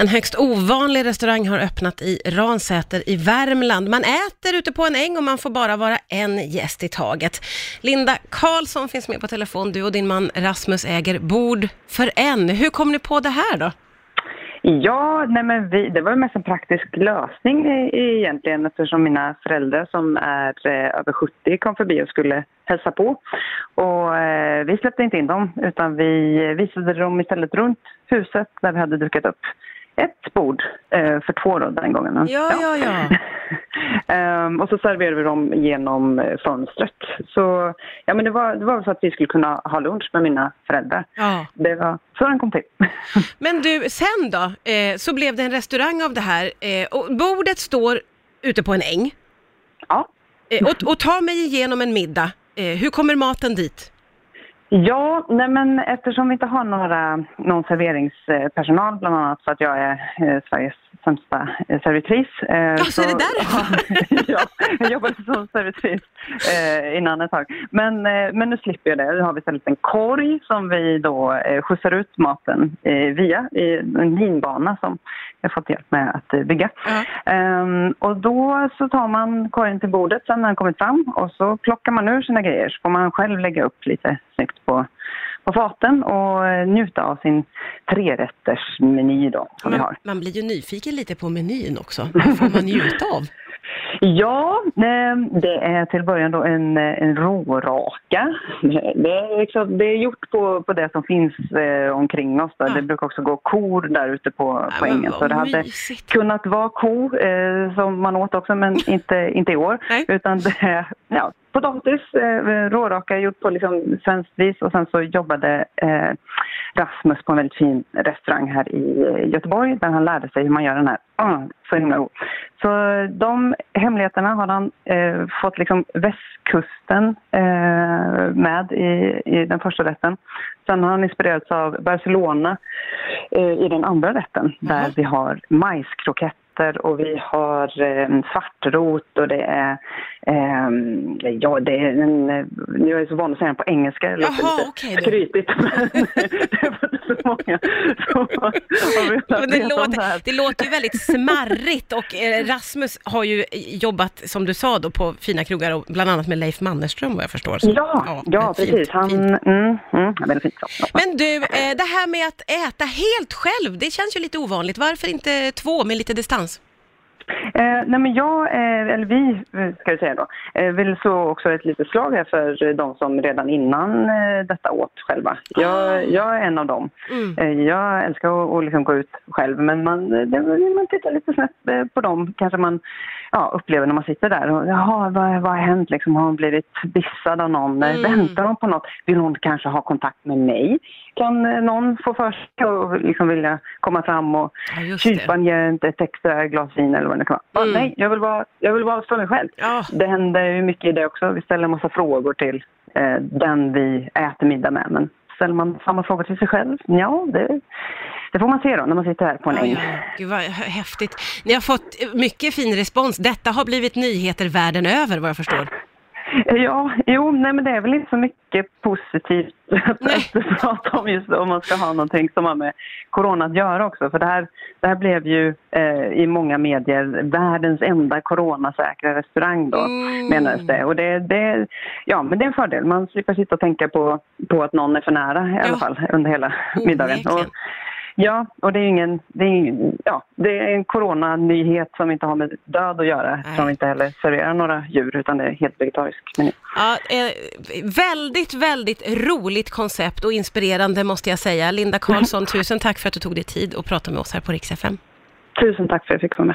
En högst ovanlig restaurang har öppnat i Ransäter i Värmland. Man äter ute på en äng och man får bara vara en gäst i taget. Linda Karlsson finns med på telefon. Du och din man Rasmus äger Bord för en. Hur kom ni på det här då? Ja, nej men vi, det var mest en praktisk lösning egentligen eftersom mina föräldrar som är eh, över 70 kom förbi och skulle hälsa på. Och eh, vi släppte inte in dem utan vi eh, visade dem istället runt huset där vi hade dukat upp ett bord eh, för två då den gången. Ja, ja, ja. um, och så serverade vi dem genom eh, fönstret. Så ja, men det var, det var så att vi skulle kunna ha lunch med mina föräldrar. Ja. Det var så den kom till. Men du, sen då, eh, så blev det en restaurang av det här och bordet står ute på en äng. ja. Och, och ta mig igenom en middag. Hur kommer maten dit? Ja, nej men eftersom vi inte har några, någon serveringspersonal bland annat för att jag är eh, Sveriges sämsta eh, servitris. Eh, så är det därför? ja, jag jobbade som servitris eh, innan ett tag. Men, eh, men nu slipper jag det. Nu har vi istället en korg som vi då eh, skjutsar ut maten eh, via i en linbana som jag fått hjälp med att eh, bygga. Ehm, och då så tar man korgen till bordet sen när den kommit fram och så plockar man ur sina grejer så får man själv lägga upp lite snyggt på, på faten och eh, njuta av sin trerättersmeny då som vi Man, har. man blir ju nyfiken lite på menyn också. Vad får man njuta av? Ja, eh, det är till början då en, en råraka. Det är, liksom, det är gjort på, på det som finns eh, omkring oss. Då. Ja. Det brukar också gå kor där ute på, på ängen. Så det hade mysigt. kunnat vara ko eh, som man åt också, men inte, inte i år. Nej. Utan det ja, potatis, eh, råraka gjort på liksom svenskt vis. Och sen så jobbade eh, Rasmus på en väldigt fin restaurang här i eh, Göteborg där han lärde sig hur man gör den här. Ah, så himla god. Så de hemligheterna har han eh, fått liksom västkusten eh, med i, i den första rätten. Sen har han inspirerats av Barcelona eh, i den andra rätten där Jaha. vi har majskroketter och vi har eh, svartrot och det är, eh, ja det är en, nu är jag så van att säga den på engelska, det låter Jaha, lite då. skrytigt men det var så många som har velat Men det, låter, här. det låter ju väldigt smarrigt och eh, Rasmus har ju jobbat, som du sa då, på fina krogar och bland annat med Leif Mannerström vad jag förstår. Så- Ja, ja, fint, precis. Han, fint. Mm, mm, ja, väldigt fint. Så. Ja. Men du, eh, det här med att äta helt själv, det känns ju lite ovanligt. Varför inte två med lite distans? Eh, nej men jag, eh, eller vi eh, ska jag säga då, eh, vill så också ett litet slag här för eh, de som redan innan eh, detta åt själva. Ah. Jag, jag är en av dem. Mm. Jag älskar att, att liksom gå ut själv men man, det, man tittar lite snett på dem kanske man ja, upplever när man sitter där. Och, Jaha, vad, vad har hänt? Liksom, har hon blivit dissad av någon? Mm. Väntar hon på något? Vill hon kanske ha kontakt med mig? Kan eh, någon få för sig och liksom vilja komma fram och Ja, kypa ett extra glas vin eller vad det kan vara. Mm. Ah, nej, jag vill, vara, jag vill vara för mig själv. Ja. Det händer ju mycket i det också. Vi ställer en massa frågor till eh, den vi äter middag med. Men ställer man samma frågor till sig själv? Ja, det, det får man se då när man sitter här på en äng. Gud vad hä- häftigt. Ni har fått mycket fin respons. Detta har blivit nyheter världen över vad jag förstår. Ja, jo, nej men det är väl inte så mycket positivt att, att prata om just om man ska ha någonting som har med corona att göra också. För det här, det här blev ju eh, i många medier världens enda coronasäkra restaurang då, Mm. menades det. Och det, det, ja, men det är en fördel. Man slipper sitta och tänka på, på att någon är för nära i alla Ja. fall under hela middagen. Onekligen. Ja, och det är ingen, det är, ja, det är en coronanyhet som inte har med död att göra. Nej. Som inte heller serverar några djur utan det är helt vegetarisk meny. Ja, eh, väldigt, väldigt roligt koncept och inspirerande måste jag säga. Linda Karlsson, tusen tack för att du tog dig tid och pratade med oss här på Rix FM. Tusen tack för att jag fick vara med.